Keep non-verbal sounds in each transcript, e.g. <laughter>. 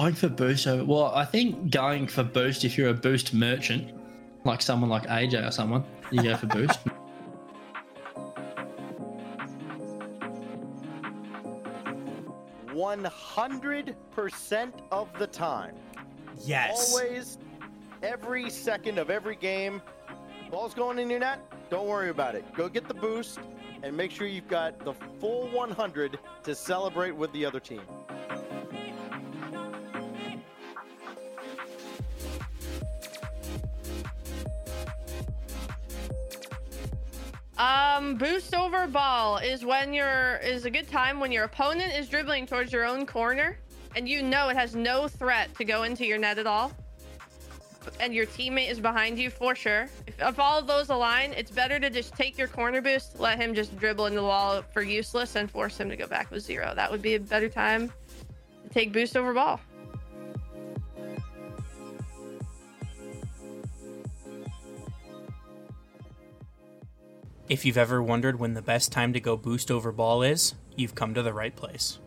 Going for boost over. Well, I think going for boost if you're a boost merchant, like someone like AJ or someone, you go for boost. <laughs> One hundred percent of the time. Yes. Always, every second of every game. Ball's going in your net. Don't worry about it. Go get the boost and make sure you've got the full 100 to celebrate with the other team. Um, boost over ball is when your is a good time when your opponent is dribbling towards your own corner and you know it has no threat to go into your net at all. And your teammate is behind you for sure. If, if all of those align, it's better to just take your corner boost, let him just dribble into the wall for useless, and force him to go back with zero. That would be a better time to take boost over ball. If you've ever wondered when the best time to go boost over ball is, you've come to the right place.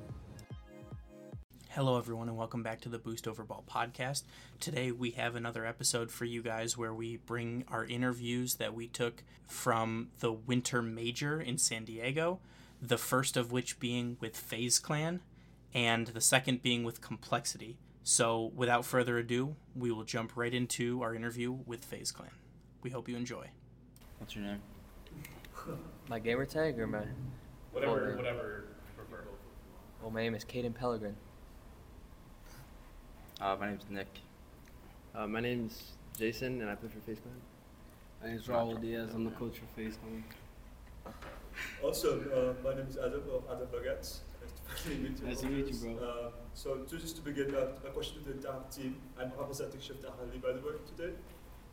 Hello, everyone, and welcome back to the Boost Over Ball podcast. Today, we have another episode for you guys where we bring our interviews that we took from the Winter Major in San Diego, the first of which being with FaZe Clan, and the second being with Complexity. So, without further ado, we will jump right into our interview with FaZe Clan. We hope you enjoy. What's your name? My gamer tag or my? Whatever, Full name? whatever you prefer. Well, my name is Caden Pellegrin. Uh, my name's Nick. Uh, my name's Jason, and I play for FaZe Clan. My name's Raul Diaz. I'm the coach for FaZe Clan. Also, uh, my name is Adam of Adam Baguettes. Nice to meet you. Nice to meet you, bro. Uh, so, just to begin, uh, a question to the entire team. I'm representing ShiftRLE, by the way, today.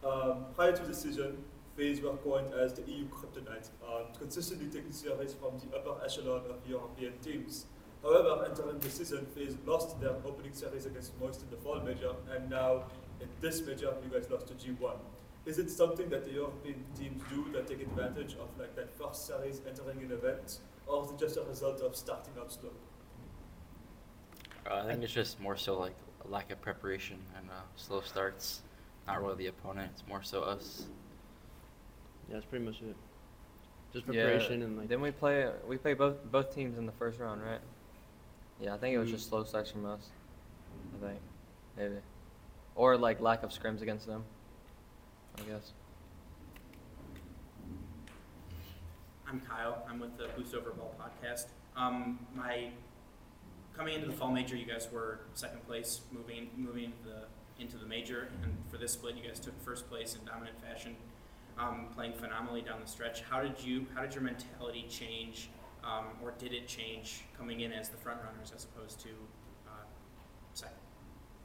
Um, prior to the season, FaZe were coined as the EU kryptonite, um, consistently taking series from the upper echelon of European teams. However, entering the season, FaZe lost their opening series against Moist in the fall major, and now in this major, you guys lost to G1. Is it something that the European teams do that take advantage of like that first series entering an event, or is it just a result of starting out slow? Uh, I think it's just more so like lack of preparation and uh, slow starts. Not really the opponent. It's more so us. Yeah, that's pretty much it. Just Yeah, preparation and like. Didn't we play? We play both both teams in the first round, right? Yeah, I think it was just slow starts from us. I think, maybe, or like lack of scrims against them. I guess. I'm Kyle. I'm with the Boost Over Ball podcast. Um, my coming into the fall major, you guys were second place, moving moving into the into the major, and for this split, you guys took first place in dominant fashion, um, playing phenomenally down the stretch. How did you? How did your mentality change, um, or did it change coming in as the front runners as opposed to uh, second?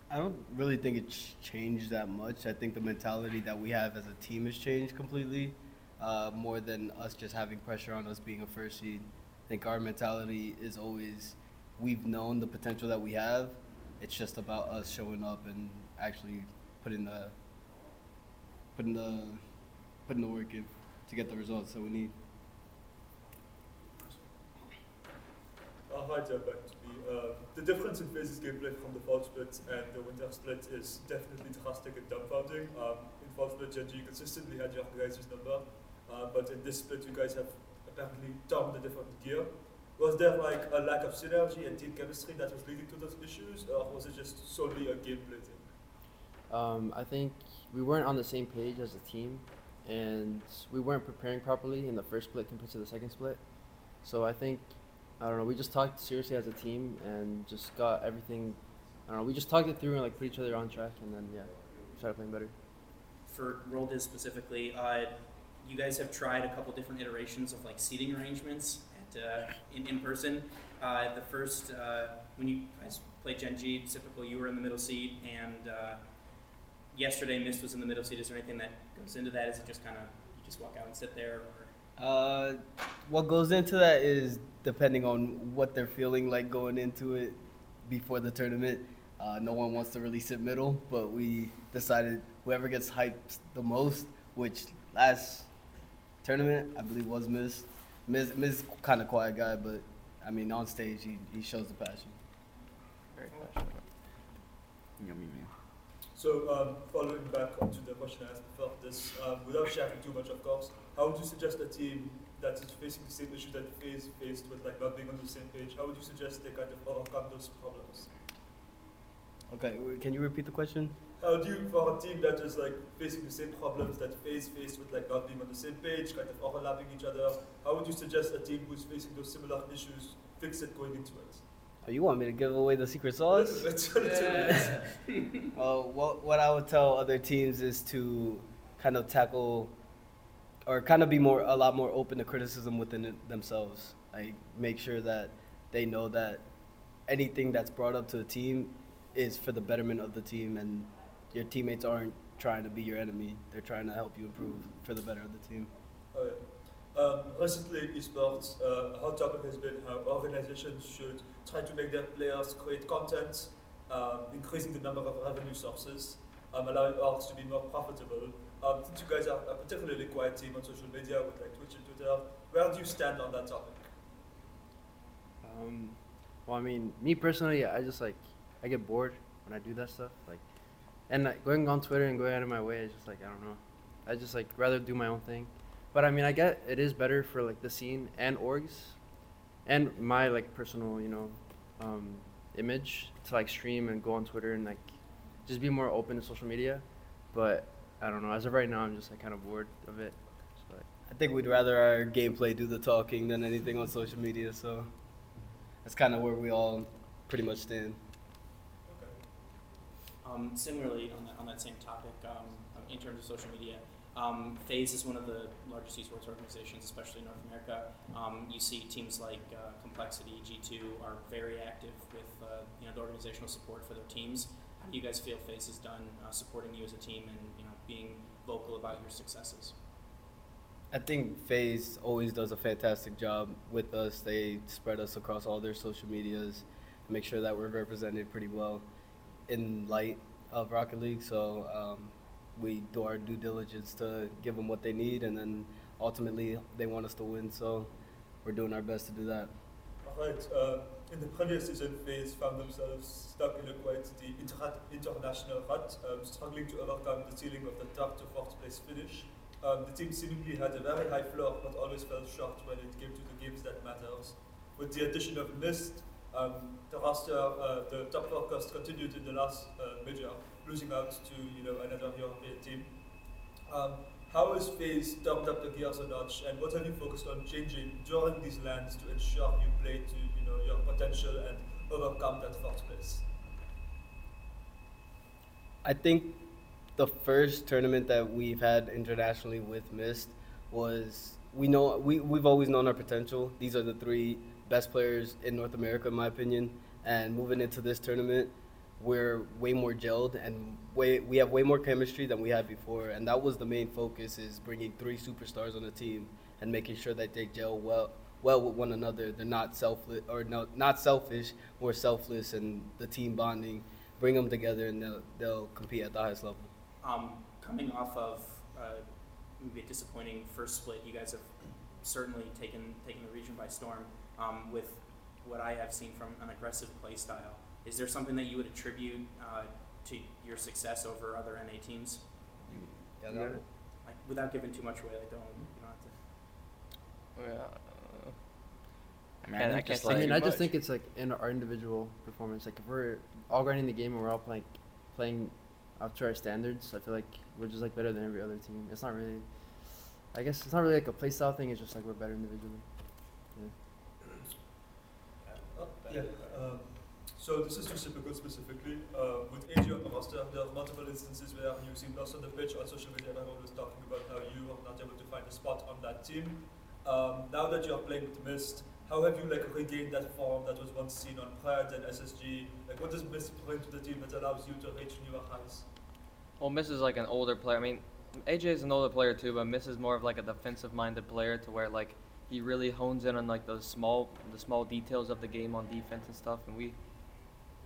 I don't really think it's changed that much. I think the mentality that we have as a team has changed completely, uh, more than us just having pressure on us being a first seed. I think our mentality is always we've known the potential that we have. It's just about us showing up and actually putting the putting the putting the work in to get the results that we need. Uh, hi, Joe, back to me. Uh, the difference in FaZe's gameplay from the fall split and the winter split is definitely drastic and dumbfounding. Um, in fall split, Gen.G consistently had your guys' number, uh, but in this split, you guys have apparently done a different gear. Was there like a lack of synergy and team chemistry that was leading to those issues, or was it just solely a gameplay thing? Um, I think we weren't on the same page as a team, and we weren't preparing properly in the first split compared to the second split. So I think, I don't know, we just talked seriously as a team and just got everything. I don't know, we just talked it through and like put each other on track, and then yeah, started playing better. for Raul Diaz specifically, uh, you guys have tried a couple different iterations of like seating arrangements at, uh, in, in person. Uh, the first, uh, when you guys played Gen G, typical, you were in the middle seat, and uh, yesterday Mist was in the middle seat. Is there anything that goes into that? Is it just kind of you just walk out and sit there? Or? Uh, what goes into that is depending on what they're feeling like going into it before the tournament. Uh, no one wants to really sit middle, but we decided whoever gets hyped the most, which last tournament I believe was Miz. Miz, Miz kind of quiet guy, but I mean on stage he, he shows the passion. Very passionate. Yummy man. So, um, following back onto the question I asked before this, um, without sharing too much, of course, how would you suggest a team that is facing the same issue that FaZe faced with like not being on the same page, how would you suggest they kind of overcome those problems? Okay, can you repeat the question? How do you, for a team that is like facing the same problems that FaZe faced with like not being on the same page, kind of overlapping each other, how would you suggest a team who's facing those similar issues fix it going into it? Oh, you want me to give away the secret sauce? <laughs> Let's turn it. <laughs> Well, what, what I would tell other teams is to kind of tackle or kind of be more a lot more open to criticism within it themselves. Like make sure that they know that anything that's brought up to the team is for the betterment of the team and your teammates aren't trying to be your enemy. They're trying to help you improve for the better of the team. Oh, yeah. Um, recently, in esports, uh, a hot topic has been how organizations should try to make their players create content, um, increasing the number of revenue sources, um, allowing orgs to be more profitable. Um, since you guys are a particularly quiet team on social media with like Twitch and Twitter, where do you stand on that topic? Um, well, I mean, me personally, I just like I get bored when I do that stuff. Like, and like, going on Twitter and going out of my way is just like I don't know. I just like rather do my own thing. But I mean, I get it is better for like the scene and orgs, and my like personal, you know, um, image to like stream and go on Twitter and like just be more open to social media. But I don't know. As of right now, I'm just like kind of bored of it. So, like, I think we'd rather our gameplay do the talking than anything on social media, so that's kind of where we all pretty much stand. Okay. Um, similarly, on that, on that same topic, um, in terms of social media, um, FaZe is one of the largest esports organizations, especially in North America. Um, you see teams like uh, Complexity, G2 are very active with uh, you know the organizational support for their teams. How do you guys feel FaZe has done uh, supporting you as a team and you know being vocal about your successes? I think FaZe always does a fantastic job with us. They spread us across all their social medias, make sure that we're represented pretty well in light of Rocket League. So um, we do our due diligence to give them what they need, and then ultimately they want us to win. So we're doing our best to do that. Alright, uh, in the previous season, FaZe found themselves stuck in a quite the inter- international rut, um, struggling to overcome the ceiling of the third to fourth place finish. Um, the team seemingly had a very high floor, but always fell short when it came to the games that matters. With the addition of Mist, um, the roster, uh, the top forecast continued in the last uh, major, losing out to you know another European team. Um, how has FaZe turned up the gears a notch, and what have you focused on changing during these lands to ensure you play to you know your potential and overcome that fourth place? I think the first tournament that we've had internationally with Mist was we know we we've always known our potential. These are the three best players in North America, in my opinion. And moving into this tournament, we're way more gelled and way we have way more chemistry than we had before. And that was the main focus: is bringing three superstars on the team and making sure that they gel well well with one another. They're not selfless or no, not selfish, more selfless, and the team bonding. Bring them together, and they'll they'll compete at the highest level. Um, coming off of uh, maybe a disappointing first split, you guys have certainly taken taken the region by storm. Um, with what I have seen from an aggressive play style, is there something that you would attribute uh, to your success over other NA teams? Yeah, Yeah. Like without giving too much away, like don't you don't have to. Well, I mean, I I think just can't I mean, I just think it's like in our individual performance. Like if we're all grinding the game and we're all playing, playing up to our standards, I feel like we're just like better than every other team. It's not really, I guess it's not really like a playstyle thing. It's just like we're better individually. Oh, yeah. Um, so this is Sypical specifically. Uh, with the roster, there are multiple instances where you seem lost on the pitch. On social media, and everyone was talking about how you are not able to find a spot on that team. Um, now that you are playing with Mist, how have you like regained that form that was once seen on Pride and SSG? Like, what does Mist bring to the team that allows you to reach newer heights? Well, Mist is like an older player. I mean, AJ is an older player too, but Mist is more of like a defensive-minded player to where like he really hones in on like the small, the small details of the game on defense and stuff. And we,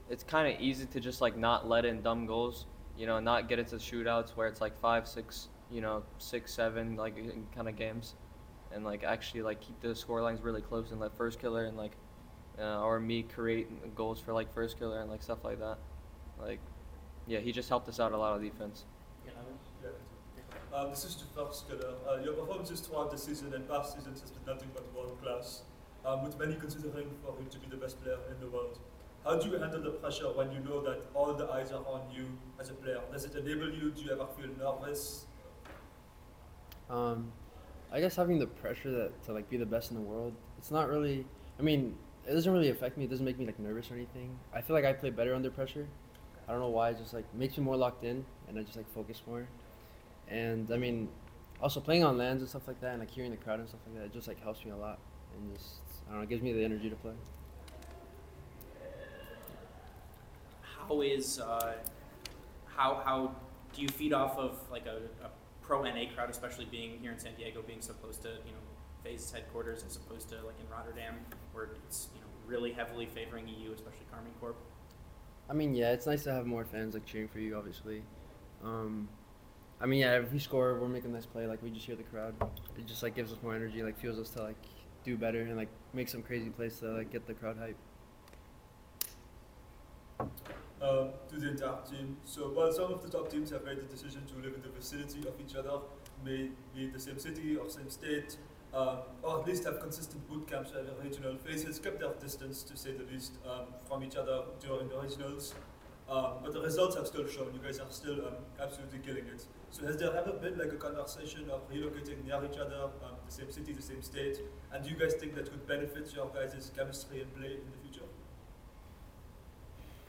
it's kind of easy to just like not let in dumb goals, you know, not get into shootouts where it's like five, six, you know, six, seven, like kind of games, and like actually like keep the score lines really close and let Firstkiller and like, uh, or me create goals for like Firstkiller and like stuff like that, like yeah, he just helped us out a lot of defense. Um, this is the Firstkiller. Uh, your performances throughout the season and past seasons has been nothing but world class, um, with many considering for him to be the best player in the world. How do you handle the pressure when you know that all the eyes are on you as a player? Does it enable you? Do you ever feel nervous? Um, I guess having the pressure that to like be the best in the world, it's not really. I mean, it doesn't really affect me. It doesn't make me like nervous or anything. I feel like I play better under pressure. I don't know why. It just like makes me more locked in, and I just like focus more. And I mean, also playing on lands and stuff like that, and like hearing the crowd and stuff like that, it just like helps me a lot, and just I don't know, it gives me the energy to play. Is uh, how how do you feed off of like a, a pro NA crowd, especially being here in San Diego, being so close to you know FaZe's headquarters as opposed to like in Rotterdam, where it's you know really heavily favoring EU, especially Karmine Corp. I mean, yeah, it's nice to have more fans like cheering for you, obviously. Um, I mean, yeah, if we score, we're making nice play. Like we just hear the crowd, it just like gives us more energy, like fuels us to like do better and like make some crazy plays to like get the crowd hype. Uh, to the entire team. So while some of the top teams have made the decision to live in the vicinity of each other, may be the same city or same state, um, or at least have consistent boot camps at the regional phases, kept their distance to say the least um, from each other during the regionals. Um, but the results have still shown you guys are still um, absolutely killing it. So has there ever been like a conversation of relocating near each other, um, the same city, the same state? And do you guys think that could benefit your guys' chemistry and play in the future?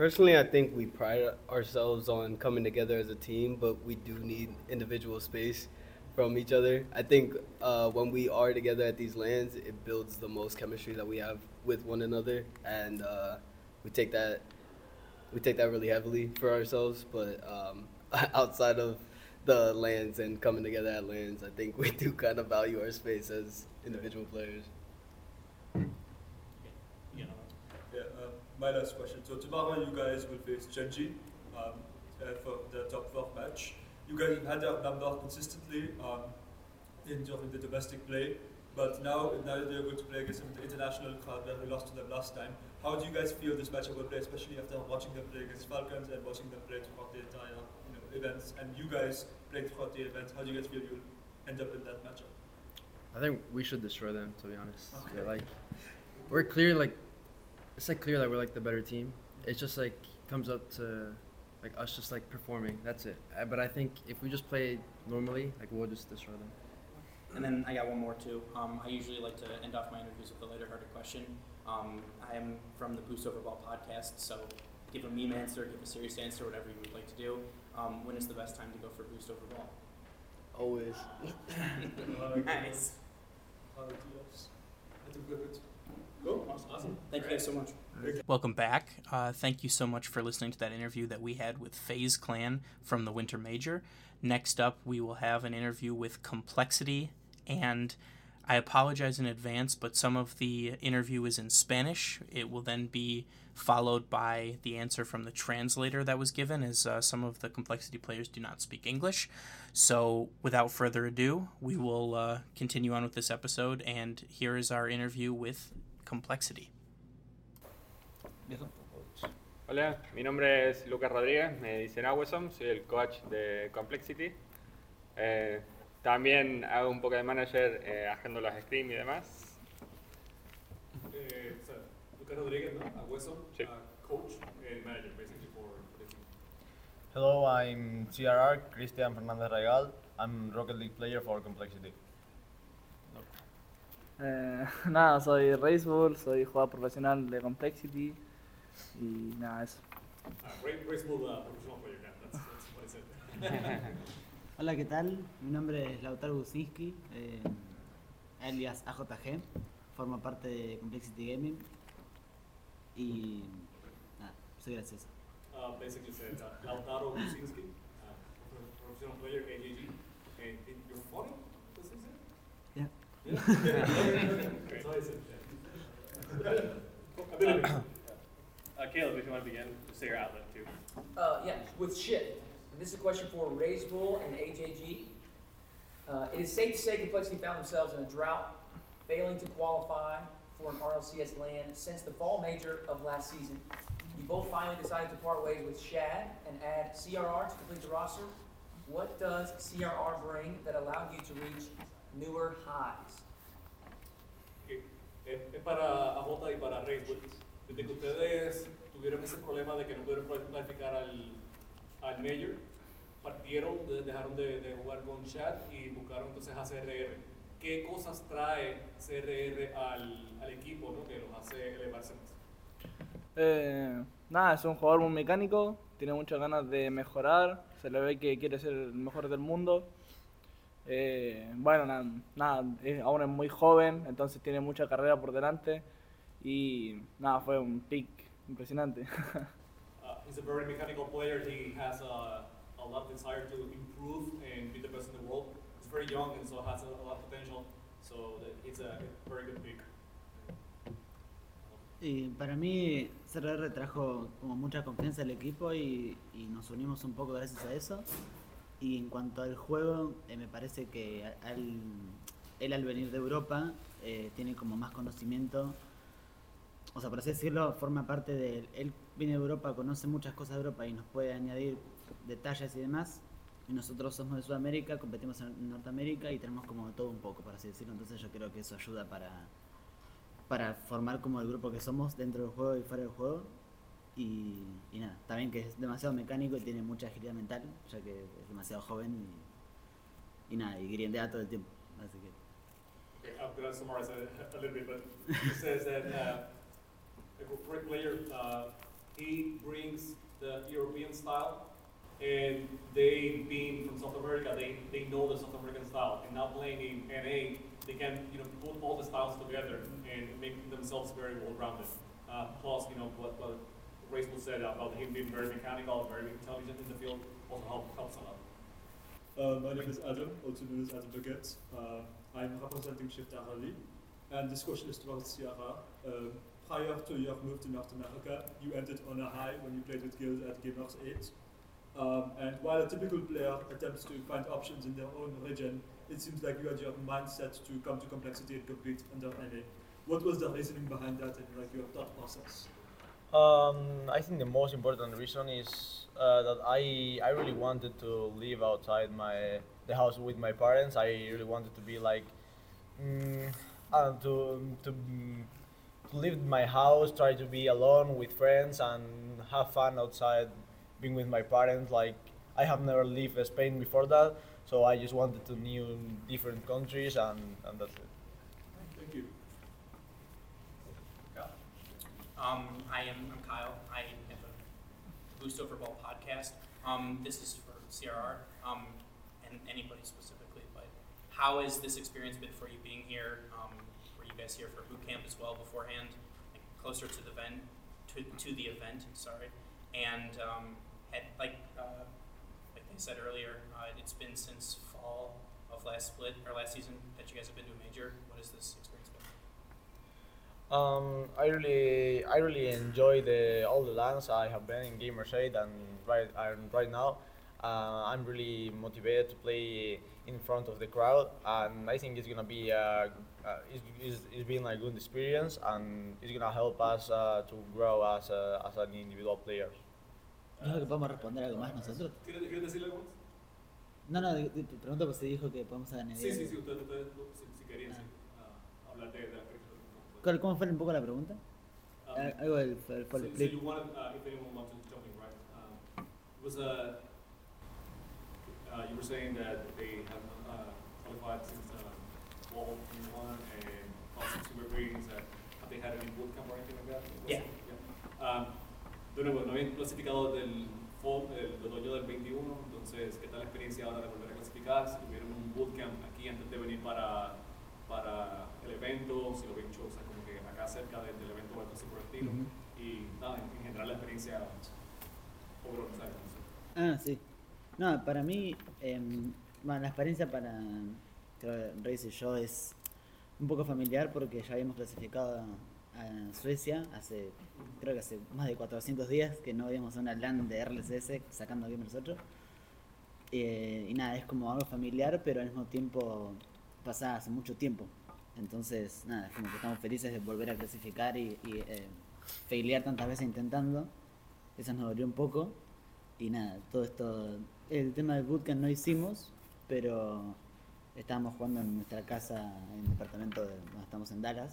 Personally, I think we pride ourselves on coming together as a team, but we do need individual space from each other. I think uh, when we are together at these lands, it builds the most chemistry that we have with one another, and uh, we take that we take that really heavily for ourselves. But um, <laughs> outside of the lands and coming together at lands, I think we do kind of value our space as individual players. You know, Yeah, um, my last question. So tomorrow you guys will face Gen.G um, uh, for the top four match. You guys have had their number consistently um, in during the domestic play, but now now that you're going to play against the international crowd where we lost to them last time. How do you guys feel this matchup will play, especially after watching them play against Falcons and watching them play throughout the entire you know, events, and you guys playing throughout the event? How do you guys feel you'll end up in that matchup? I think we should destroy them, to be honest. Okay. Yeah, like we're clear, like it's like clear that we're like the better team. It's just like comes up to like us just like performing. That's it. Uh, But I think if we just play normally, like we'll just destroy them. And then I got one more too. Um, I usually like to end off my interviews with a lighter-hearted question. Um, I am from the Boost Over Ball podcast, so give a meme answer, give a serious answer, whatever you would like to do. Um, when is the best time to go for Boost Over Ball? Always. <laughs> nice. Yes. Cool. Awesome. Thank you guys so much. Welcome back. Uh, thank you so much for listening to that interview that we had with FaZe Clan from the Winter Major. Next up, we will have an interview with Complexity, and I apologize in advance, but some of the interview is in Spanish. It will then be followed by the answer from the translator that was given, as uh, some of the Complexity players do not speak English. So, without further ado, we will uh, continue on with this episode, and here is our interview with Complexity. Hola, mi nombre es Lucas Rodríguez, me dicen Awesom, soy el coach de Complexity. Eh, también hago un poco de manager, eh, agendo las streams y demás. So, Lucas Rodriguez, no? Sí. uh, coach and manager, basically, for, for the team. Hello, I'm CRR, Cristian Fernandez Regal. I'm Rocket League player for Complexity. Eh, <laughs> nada, soy Racebull, soy jugador profesional de Complexity y nada, eso. <laughs> Hola, ¿qué tal? Mi nombre es Lautaro Gusinski, eh, alias AJG, forma parte de Complexity Gaming y nada, soy gracioso. Uh, basically said uh, Lautaro Kuczynski, uh, pro- professional player, AJG. And and you're funny? Uh, Caleb, if you want to begin, just say your outlet too. Uh, yeah, with shit. This is a question for Reysbull and AJG. Uh, it is safe to say Complexity found themselves in a drought, failing to qualify for an RLCS land since the fall major of last season. You both finally decided to part ways with Shad and add CRR to complete the roster. What does CRR bring that allowed you to reach newer highs? que es, es para AJ y para Red Bull. Desde que ustedes tuvieron ese problema de que no pudieron clasificar al, al Major, partieron, de- dejaron de, de jugar con Chat y buscaron entonces a CRR. ¿Qué cosas trae CRR al, al equipo ¿no? que los hace elevarse más? Eh, nada, es un jugador muy mecánico, tiene muchas ganas de mejorar, se le ve que quiere ser el mejor del mundo. Eh, bueno, nada, nada, es- aún es muy joven, entonces tiene mucha carrera por delante y nada, fue un pick impresionante. <laughs> Uh, he's a very mechanical player. He has a, a lot of desire to improve and be the best in the world. He's very young and so has a, a lot of potential. So it's a very good pick. Y para mí, CRR trajo como mucha confianza al equipo y, y nos unimos un poco gracias a eso. Y en cuanto al juego, eh, me parece que al, él al venir de Europa eh, tiene como más conocimiento. O sea, por así decirlo, forma parte de él. Él viene de Europa, conoce muchas cosas de Europa y nos puede añadir detalles y demás. Y nosotros somos de Sudamérica, competimos en Norteamérica y tenemos como todo un poco, por así decirlo. Entonces yo creo que eso ayuda para, para formar como el grupo que somos dentro del juego y fuera del juego. Y, y nada, también que es demasiado mecánico y tiene mucha agilidad mental, ya que es demasiado joven y, y nada, y grindea todo el tiempo. Así que Okay, I'm going to summarize a, a little bit, but he says that uh, a great player, uh, he brings the European style, and they being from South America, they, they know the South American style, and now playing in NA, they can you know put all the styles together and make themselves very well rounded. Uh, plus, you know Reysbull said about him being very mechanical, very intelligent in the field, also help, helps a lot. Uh, my name is Adam, also known as Adam Baguette. Uh, I'm representing ShiftRLE, and this question is towards CRR. Um, prior to your move to North America, you ended on a high when you played with Guild at Gamers 8. Um, and while a typical player attempts to find options in their own region, it seems like you had your mindset to come to complexity and compete under NA. What was the reasoning behind that and like your thought process? Um, I think the most important reason is uh, that I I really wanted to live outside my the house with my parents. I really wanted to be like mm, I to to to leave my house, try to be alone with friends, and have fun outside, being with my parents. Like I have never lived in Spain before that, so I just wanted to new different countries, and, and that's it. Thank you. Um, I am I'm Kyle. I have a Boost Over Ball podcast. Um, this is for CRR um, and anybody specifically. But how has this experience been for you being here? Um, were you guys here for boot camp as well beforehand, like closer to the event, to, to the event? Sorry, and um, had like uh, like they said earlier, uh, it's been since fall of last split or last season that you guys have been to a major. What is this experience? Um, I really, I really enjoy the all the lands I have been in Gamers 8 and right, and right now, uh, I'm really motivated to play in front of the crowd, and I think it's gonna be, uh, uh, it's, it's, it's been a good experience, and it's gonna help us uh, to grow as a, as an individual player. ¿Dijo que podemos responder algo más nosotros? ¿Quieres, ¿quieres decirle algo más? No, no, de- de- te pregunto porque se dijo que podemos añadir. Sí, sí, sí, ustedes, ustedes si, si querían sí, ah, hablar de, ¿Cómo fue un poco la pregunta? Um, Al- Algo del el uh, if anyone wanted to jump in, right? Um, was a, uh, you were saying that they have uh, qualified since uh, 21 and also super ratings. That, have they had any boot camp or anything like that? Yeah. yeah. Um, de nuevo, no habían clasificado del, fall, del, del otoño del 21, entonces, ¿qué tal la experiencia ahora de volver a clasificar? Si tuvieron un bootcamp aquí antes de venir para, para el evento, si lo habían hecho, o sea, como que acá cerca del, del evento o algo así por el estilo. Y nada, en, en general la experiencia, overall, ¿sabes? Ah, sí. No, para mí, em, bueno, la experiencia para creo, que Reis y yo es un poco familiar porque ya habíamos clasificado a, Suecia hace, creo que hace más de 400 días que no habíamos una LAN de RLCS sacando Gamers 8. Eh, y nada, es como algo familiar, pero al mismo tiempo pasa hace mucho tiempo. Entonces, nada, es como que estamos felices de volver a clasificar y, y eh, failear tantas veces intentando. Esa nos dolió un poco. Y nada, todo esto. El tema del bootcamp no hicimos, pero estábamos jugando en nuestra casa, en el departamento de, donde estamos en Dallas.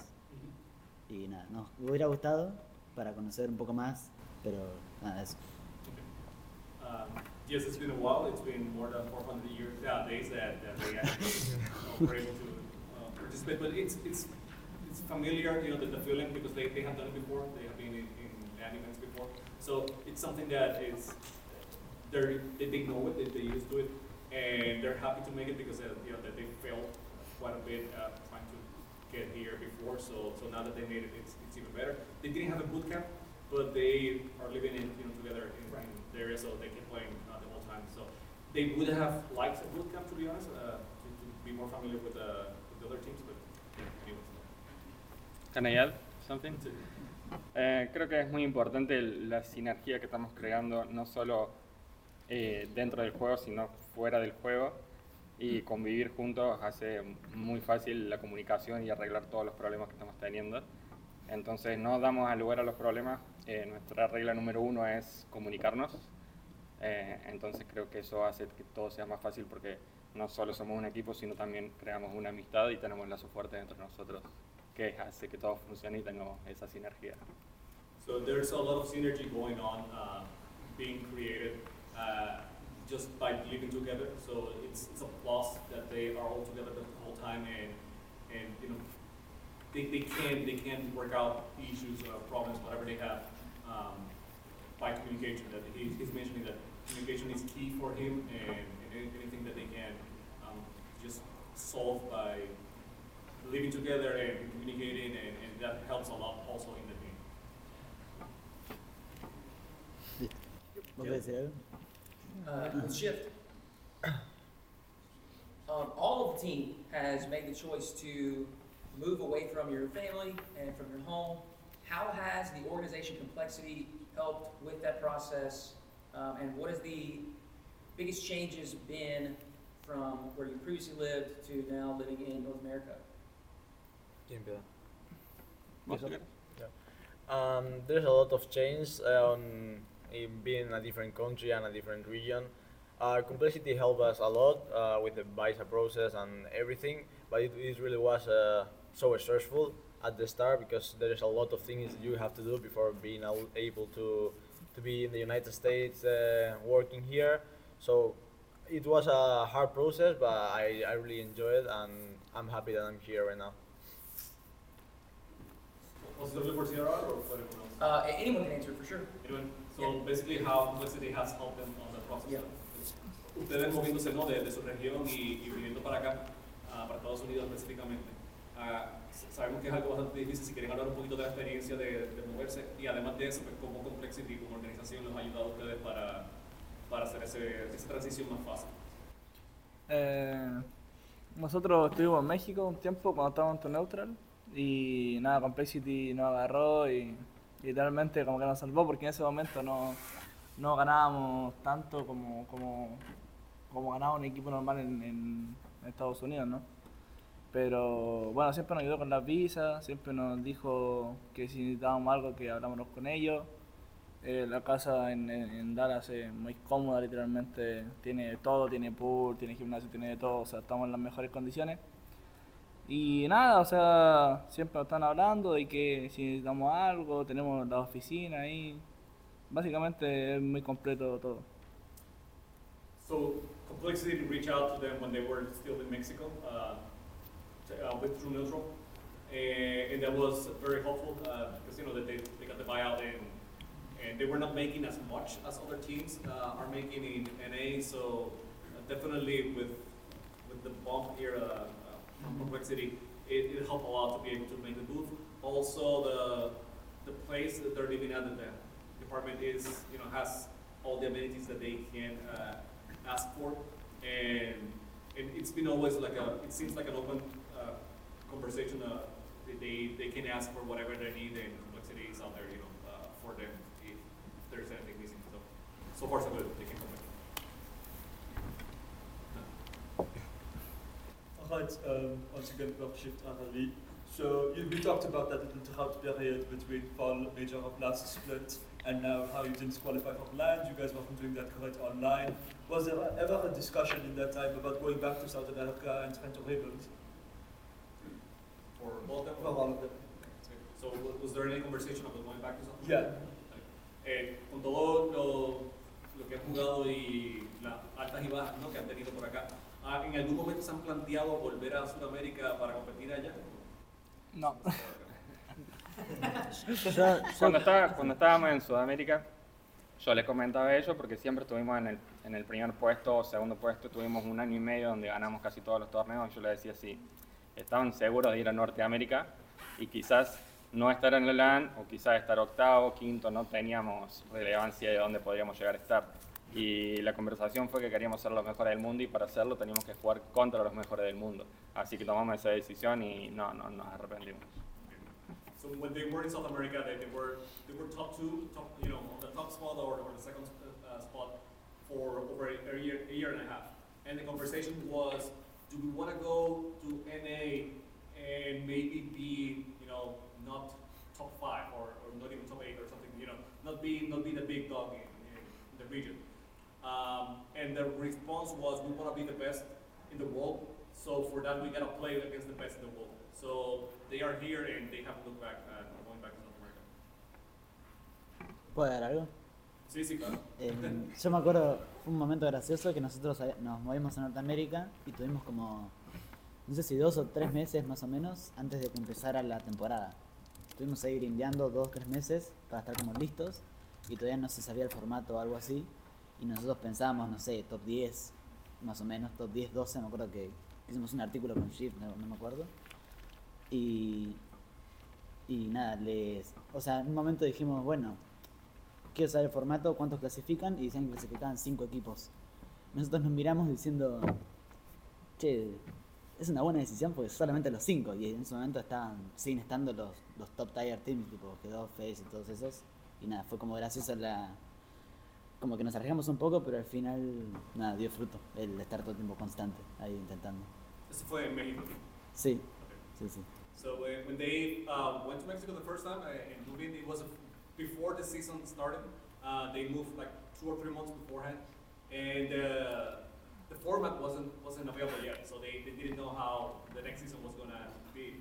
Y nada, nos hubiera gustado para conocer un poco más, pero nada, eso. Um, yes, it's been a while. It's been more than 400 years, yeah, days that, that they actually uh, were able to uh, participate. But it's it's it's familiar, you know, the, the feeling because they, they have done it before. They have been in, in events before. So it's something that is they they know it, they they used to it, and they're happy to make it because uh, you know that they failed quite a bit uh, trying to get here before. So so now that they made it, it's it's even better. They didn't have a boot camp, but they are living in you know together in, in the area, so they keep playing uh, the whole time. So they would have liked a boot camp to be honest, uh, to, to be more familiar with the, with the other teams, but anyways. Can I add something? Eh, creo que es muy importante la sinergia que estamos creando, no solo eh, dentro del juego, sino fuera del juego. Y convivir juntos hace muy fácil la comunicación y arreglar todos los problemas que estamos teniendo. Entonces no damos lugar a los problemas. Eh, nuestra regla número uno es comunicarnos. Eh, entonces creo que eso hace que todo sea más fácil porque no solo somos un equipo, sino también creamos una amistad y tenemos lazos fuertes entre nosotros, que hace que todo funcione y tengamos esa sinergia. So there's a lot of synergy going on, uh, being created uh, just by living together. So it's, it's a plus that they are all together the whole time, and and you know they, they can they can work out issues, uh, problems, whatever they have um, by communication. That he, he's mentioning that communication is key for him, and, and anything that they can um, just solve by living together and communicating, and, and that helps a lot also in the team. ¿Vos querés decir? Uh, shift. Um, all of the team has made the choice to move away from your family and from your home. How has the organization complexity helped with that process? Um, and what has the biggest changes been from where you previously lived to now living in North America? Um, there's a lot of change uh, on in being in a different country and a different region. Uh, complexity helped us a lot uh, with the visa process and everything, but it, it really was uh, so stressful at the start because there is a lot of things you have to do before being able to to be in the United States uh, working here. So it was a hard process, but I, I really enjoyed it and I'm happy that I'm here right now. Was it for CRR or for everyone else? Uh, anyone can answer for sure. Anyone? So basically how complexity has helped them on the process. Yeah. Ustedes moviéndose ¿no? de, de su región y, y viniendo para acá, ah, para Estados Unidos específicamente. Ah, sabemos que es algo bastante difícil si quieren hablar un poquito de la experiencia de, de moverse y además de eso, pues cómo Complexity como organización los ha ayudado a ustedes para, para hacer ese, esa transición más fácil. Eh, nosotros estuvimos en México un tiempo cuando estábamos en neutral y nada, Complexity nos agarró y literalmente como que nos salvó porque en ese momento no, no ganábamos tanto como, como, como ganaba un equipo normal en, en Estados Unidos, ¿no? Pero bueno, siempre nos ayudó con las visas, siempre nos dijo que si necesitábamos algo que habláramos con ellos. Eh, la casa en, en- Dallas es muy cómoda, literalmente tiene todo, tiene pool, tiene gimnasio, tiene de todo, o sea, estamos en las mejores condiciones. Y nada, o sea, siempre están hablando de que si necesitamos algo, tenemos la oficina ahí. Básicamente es muy completo todo. So Complexity reached out to them when they were still in Mexico uh, to, uh, with True Neutral, and, and that was very helpful uh, because you know that they, they got the buyout and and they were not making as much as other teams uh, are making in NA. So uh, definitely with with the bump here uh, uh, from Complexity, it, it helped a lot to be able to make the move. Also the the place that they're living at, the department is you know has all the amenities that they can uh, ask for, and and it's been always like a it seems like an open uh, conversation. Uh, they they can ask for whatever they need, and complexity is out there, you know, uh, for them if there's anything missing. So so far so good. They can come back. Alright, um, once again, we'll shift Ali. So you, we talked about that in the drought period between fall major of last split and now how you didn't qualify for land. You guys weren't doing that correct online. Was there ever a discussion in that time about going back to South America and trying to rebuild? For all of them? For all of them. So wa- was there any conversation about going back to something? Yeah. Eh, con todo lo, lo que han jugado y las altas y bajas ¿no? que han tenido por acá, ¿en algún momento se han planteado volver a Sudamérica para competir allá? No. <laughs> Cuando, estaba, cuando estábamos en Sudamérica, yo les comentaba eso porque siempre estuvimos en el, en el primer puesto o segundo puesto, tuvimos un año y medio donde ganamos casi todos los torneos y yo les decía si estaban seguros de ir a Norteamérica y quizás no estar en el LAN o quizás estar octavo, quinto, no teníamos relevancia de dónde podríamos llegar a estar. Y la conversación fue que queríamos ser los mejores del mundo y para hacerlo teníamos que jugar contra los mejores del mundo. Así que tomamos esa decisión y no, no nos arrepentimos. So when they were in South America, they, they were they were top two, top you know, on the top spot or, or the second uh, spot for over a year, a year and a half. And the conversation was, do we want to go to NA and maybe be, you know, not top five or, or not even top eight or something, you know, not be not be the big dog in, in the region. Um, and the response was, we want to be the best in the world. So for that, we gotta play against the best in the world. So they are here and they have to look back at going back to South America. ¿Puedo dar algo? Sí, sí, claro. Eh, <laughs> yo me acuerdo, fue un momento gracioso que nosotros nos movimos a Norteamérica y tuvimos como, no sé si dos o tres meses más o menos antes de que empezara la temporada. Estuvimos ahí grindeando dos o tres meses para estar como listos y todavía no se sabía el formato o algo así. Y nosotros pensábamos, no sé, top 10, más o menos, top 10, 12, me acuerdo que hicimos un artículo con Shift, no, no me acuerdo. Y, y nada, les, o sea, en un momento dijimos, bueno, quiero saber el formato, cuántos clasifican, y decían que clasificaban cinco equipos. Nosotros nos miramos diciendo, che, es una buena decisión porque solamente los cinco, y en ese momento estaban, siguen estando los, los top tier teams, tipo G2, Face y todos esos, y nada, fue como gracioso la... Como que nos arriesgamos un poco, pero al final, nada, dio fruto el estar todo el tiempo constante ahí intentando. This fue en México. Sí, sí, sí. So when, when they uh, went to Mexico the first time and moved in, it was before the season started. Uh, they moved like two or three months beforehand, and uh, the format wasn't wasn't available yet. So they, they didn't know how the next season was gonna be,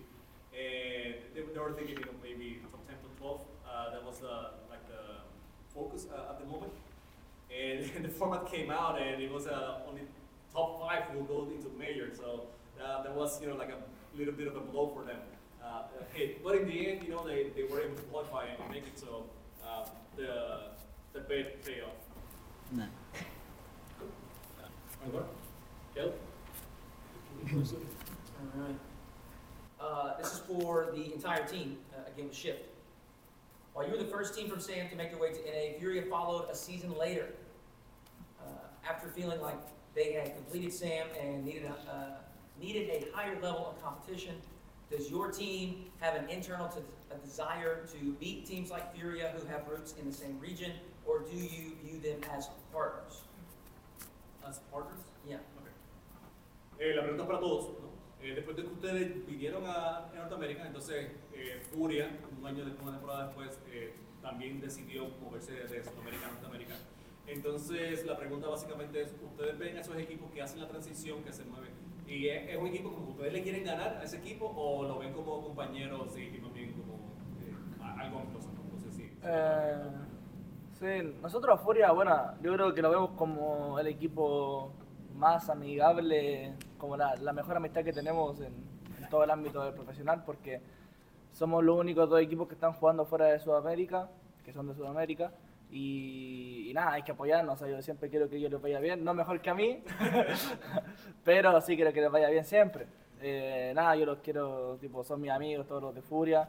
and they, they were thinking you know maybe top 10 to 12. Uh, that was the like the focus uh, at the moment, and <laughs> the format came out and it was uh, only top five who go into major. So uh, that was you know like a little bit of a blow for them. Uh, hit. But in the end, you know, they, they were able to qualify and make it. So uh, the the bet paid off. No. Kel? Alright. <laughs> Uh, this is for the entire team, uh, again with Shift. While you were the first team from SAM to make their way to NA, Furia followed a season later. Uh, after feeling like they had completed SAM and needed a, uh, needed a higher level of competition, does your team have an internal to, a desire to beat teams like Furia who have roots in the same region, or do you view them as partners? As partners? Yeah. Eh, la pregunta es para todos. ¿no? Eh, después de que ustedes vinieron a, a Norteamérica, entonces eh, Furia, un año después, una temporada después, eh, también decidió moverse de Sudamérica a Norteamérica. Entonces, la pregunta básicamente es, ¿ustedes ven a esos equipos que hacen la transición, que se mueven? ¿Y es, es un equipo como ustedes le quieren ganar a ese equipo o lo ven como compañeros y también como eh, algo amistoso? No sé si... Eh, sí, nosotros a Furia, bueno, yo creo que lo vemos como el equipo más amigable, como la, la mejor amistad que tenemos en, en todo el ámbito del profesional, porque somos los únicos dos equipos que están jugando fuera de Sudamérica, que son de Sudamérica, y, y nada, hay que apoyarnos, o sea, yo siempre quiero que ellos les vaya bien, no mejor que a mí, <laughs> pero sí quiero que les vaya bien siempre. Eh, nada, yo los quiero, tipo, son mis amigos, todos los de Furia,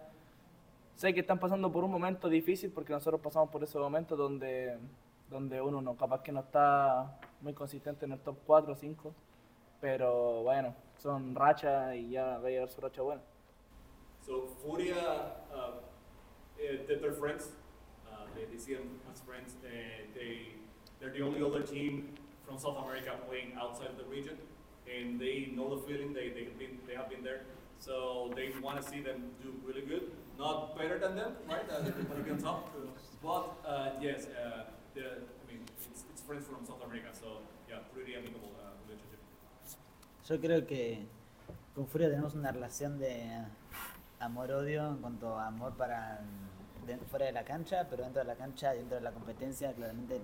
sé que están pasando por un momento difícil porque nosotros pasamos por ese momento donde, donde uno no, capaz que no está muy consistente en el top 4 o 5, pero bueno, son rachas y ya va a llegar su racha buena. So Furia, uh, they're, friends. Uh, they, they see them as friends, and they they're the only other team from South America playing outside of the region, and they know the feeling. They they have been they have been there. So they want to see them do really good, not better than them, right? Uh. But uh, yes, uh, the, I mean, it's, it's friends from South America, so yeah, pretty amicable uh, relationship. Yo creo que con Furia tenemos una relación de amor-odio en cuanto a amor para fuera de la cancha, pero dentro de la cancha dentro de la competencia, claramente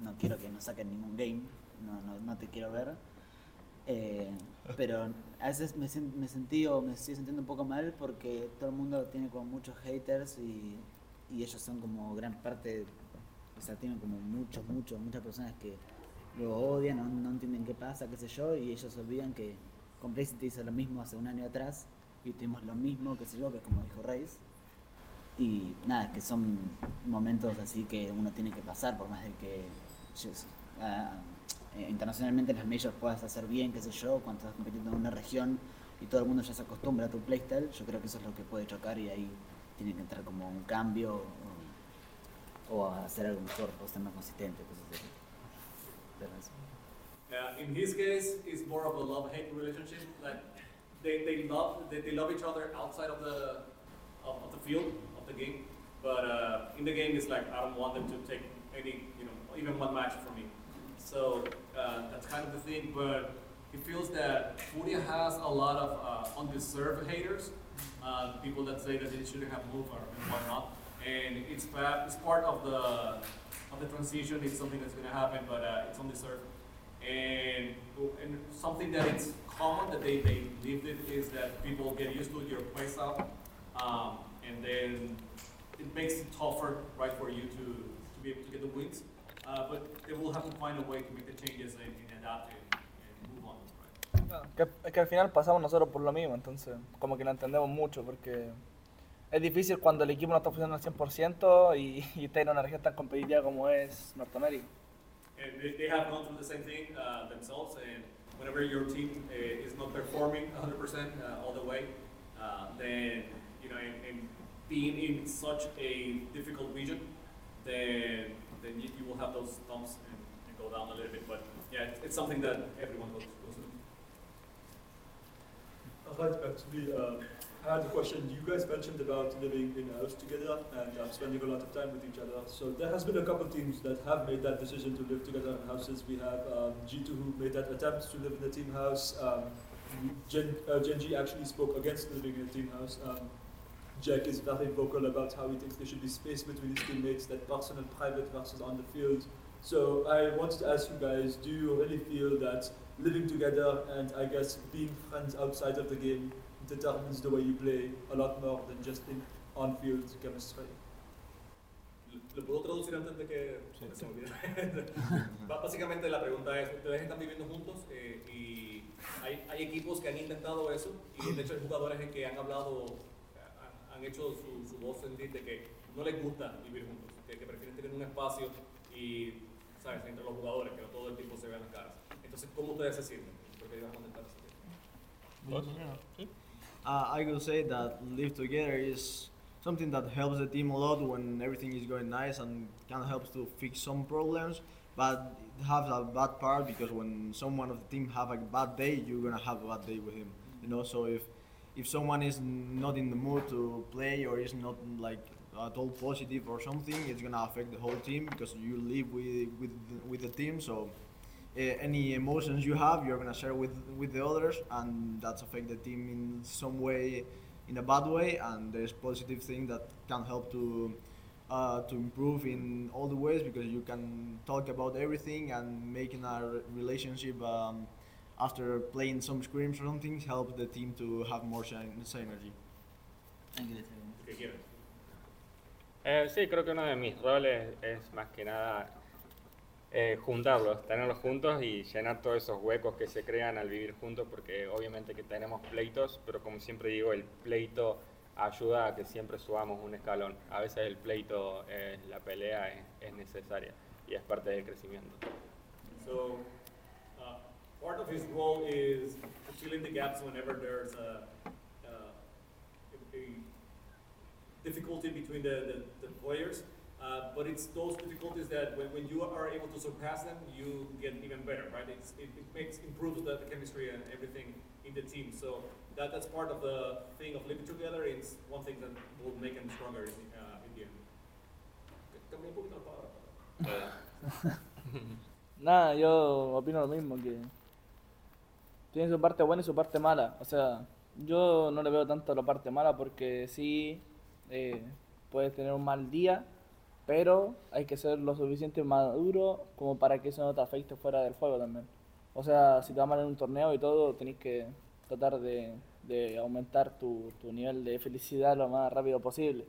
no quiero que nos saquen ningún game, no, no, no te quiero ver. Eh, pero a veces me, me sentí o me estoy sintiendo un poco mal porque todo el mundo tiene como muchos haters y, ellos son como gran parte, o sea, tienen como muchos, muchos, muchas personas que lo odian, no, entienden qué pasa, qué sé yo, y ellos olvidan que Complexity hizo lo mismo hace un año atrás y tuvimos lo mismo, qué sé yo, que es como dijo Reis. Y nada, que son momentos así que uno tiene que pasar, por más de que ah, eh, internacionalmente en las majors puedas hacer bien, qué sé yo, cuando estás compitiendo en una región y todo el mundo ya se acostumbra a tu playstyle, yo creo que eso es lo que puede chocar y ahí tiene que entrar como un cambio o, o hacer algo mejor, o ser más consistente, cosas así. Pero eso. Uh, in his case, it's more of a love-hate relationship. Like they, they love they, they love each other outside of the of, of the field of the game, but uh, in the game, it's like I don't want them to take any you know even one match from me. So uh, that's kind of the thing. But he feels that Furia has a lot of uh, undeserved haters, uh, people that say that they shouldn't have moved or and whatnot. And it's it's part of the of the transition. It's something that's going to happen, but uh, it's undeserved. And, and something that it's common that they, they lived it is that people get used to your playstyle, um, and then it makes it tougher, right, for you to, to be able to get the wins. Uh, but they will have to find a way to make the changes and, and adapt and, and move on. Que, es que al final pasamos nosotros por lo mismo, entonces como que lo entendemos mucho porque es difícil cuando el equipo no está funcionando al 100% y, <laughs> y está en una región tan competitiva como es Norteamérica. And they, they have gone through the same thing uh, themselves, and whenever your team uh, is not performing 100% uh, all the way, uh, then, you know, and, and being in such a difficult region, then, then you, you will have those stumps and, and go down a little bit. But yeah, it's, it's something that everyone goes, through. Alright, actually, uh, I had a question. You guys mentioned about living in a house together and um, spending a lot of time with each other. So there has been a couple teams that have made that decision to live together in houses. We have um, G2 who made that attempt to live in a team house. Um, Gen, uh, Gen.G actually spoke against living in a team house. Um, Jack is very vocal about how he thinks there should be space between his teammates, that personal and private versus on the field. So I wanted to ask you guys, do you really feel that living together and I guess being friends outside of the game determines the way you play a lot more than just in on-field chemistry? ¿Lo puedo traducir antes de que porque se me olvide? <laughs> Ba- Básicamente la pregunta es, ustedes están viviendo juntos eh, y hay, hay equipos que han intentado eso y de hecho hay jugadores en que han hablado, han, han hecho su, su voz sentir de que no les gusta vivir juntos, que, que prefieren tener un espacio y, ¿sabes?, entre los jugadores, que no todo el tiempo se vean las caras. Entonces, ¿cómo ustedes se sienten? Porque ellos van a contestar Uh, I could say that live together is something that helps the team a lot when everything is going nice and kind of helps to fix some problems. But it has a bad part because when someone of the team have a bad day, you're gonna have a bad day with him. You know, so if if someone is not in the mood to play or is not like at all positive or something, it's gonna affect the whole team because you live with with with the team. So uh, any emotions you have, you're gonna share with with the others, and that's affect the team in some way, in a bad way. And there's positive thing that can help to uh, to improve in all the ways because you can talk about everything and making a relationship. Um, after playing some scrims or something, helps the team to have more syn- synergy. Eh, sí, creo que uno de mis roles es más que nada eh, juntarlos, tenerlos juntos y llenar todos esos huecos que se crean al vivir juntos, porque obviamente que tenemos pleitos, pero como siempre digo, el pleito ayuda a que siempre subamos un escalón. A veces el pleito, eh, la pelea es, es necesaria y es parte del crecimiento. So, part of his role is to fill in the gaps whenever there's a, uh, a, a difficulty between the, the, the players. Uh, but it's those difficulties that when, when you are able to surpass them, you get even better, right? It's, it, it makes improves the, the chemistry and everything in the team. So that, that's part of the thing of living together. It's one thing that will make them stronger in, uh, in the end. Cambié un poquito la palabra. Nada, yo opino lo mismo, que tiene su parte buena y su parte mala. O sea, yo no le veo tanto la parte mala porque sí eh, puedes tener un mal día, pero hay que ser lo suficiente maduro como para que eso no te afecte fuera del juego también. O sea, si te va mal en un torneo y todo, tenés que tratar de, de aumentar tu, tu nivel de felicidad lo más rápido posible.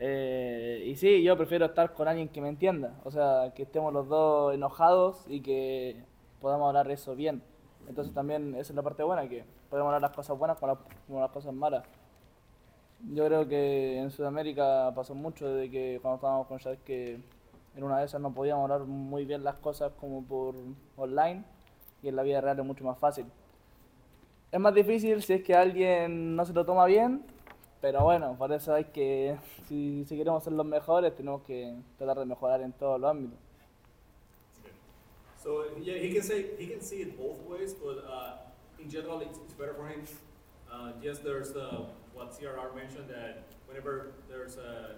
Eh, y sí, yo prefiero estar con alguien que me entienda, o sea, que estemos los dos enojados y que podamos hablar eso bien. Entonces también esa es la parte buena, que podemos hablar las cosas buenas como las, cosas malas. Yo creo que en Sudamérica pasó mucho desde que cuando estábamos con Shaq que en una de esas no podíamos hablar muy bien las cosas como por online y en la vida real es mucho más fácil. Es más difícil si es que alguien no se lo toma bien, pero bueno, por eso hay que, <laughs> si queremos ser los mejores, tenemos que tratar de mejorar en todos los ámbitos. So yeah, he can say he can see it both ways, but uh, in general, it's, it's better for him. Uh, yes, there's uh, what CRR mentioned that whenever there's a,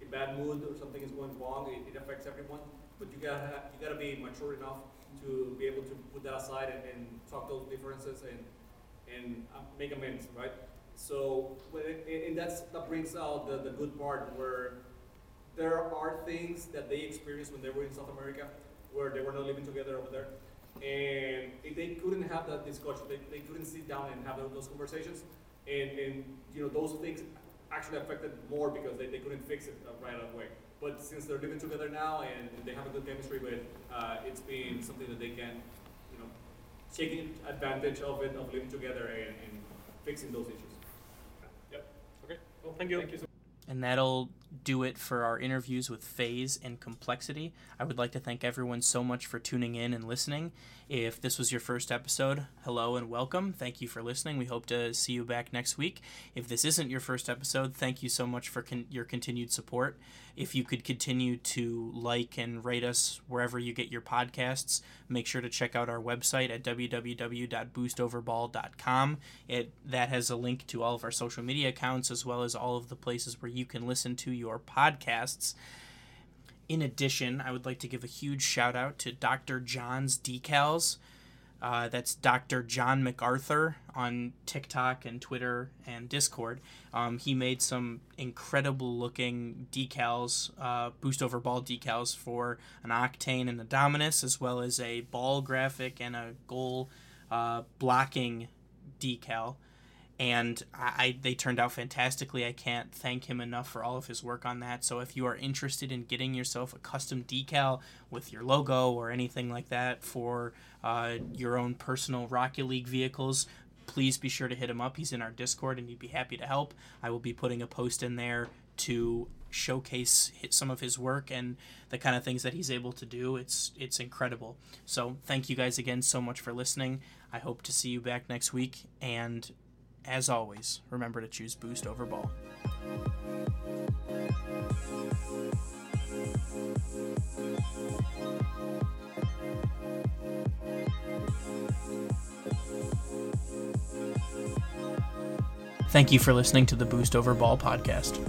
a bad mood or something is going wrong, it, it affects everyone. But you gotta ha- you gotta be mature enough to be able to put that aside and, and talk those differences and and uh, make amends, right? So and that's that brings out the, the good part where there are things that they experienced when they were in South America, where they were not living together over there, and if they couldn't have that discussion, they, they couldn't sit down and have those conversations, and, and you know those things actually affected more because they, they couldn't fix it right away. But since they're living together now and they have a good chemistry with, uh, it's been something that they can, you know, taking advantage of it, of living together and, and fixing those issues. Yep. Okay. Well, thank you. Thank you so And that'll do it for our interviews with FaZe and Complexity. I would like to thank everyone so much for tuning in and listening. If this was your first episode, hello and welcome. Thank you for listening. We hope to see you back next week. If this isn't your first episode, thank you so much for con- your continued support. If you could continue to like and rate us wherever you get your podcasts, make sure to check out our website at www.boostoverball.com. It that has a link to all of our social media accounts as well as all of the places where you can listen to your podcasts. In addition, I would like to give a huge shout out to Dr. John's Decals. Uh, that's Dr. John MacArthur on TikTok and Twitter and Discord. Um, he made some incredible looking decals, uh, boost over ball decals for an Octane and a Dominus, as well as a ball graphic and a goal uh, blocking decal and I, they turned out fantastically. I can't thank him enough for all of his work on that. So if you are interested in getting yourself a custom decal with your logo or anything like that for uh, your own personal Rocket League vehicles, please be sure to hit him up. He's in our Discord and he'd be happy to help. I will be putting a post in there to showcase some of his work and the kind of things that he's able to do. It's it's incredible. So thank you guys again so much for listening. I hope to see you back next week and as always, remember to choose boost over ball. Thank you for listening to the Boost Over Ball podcast.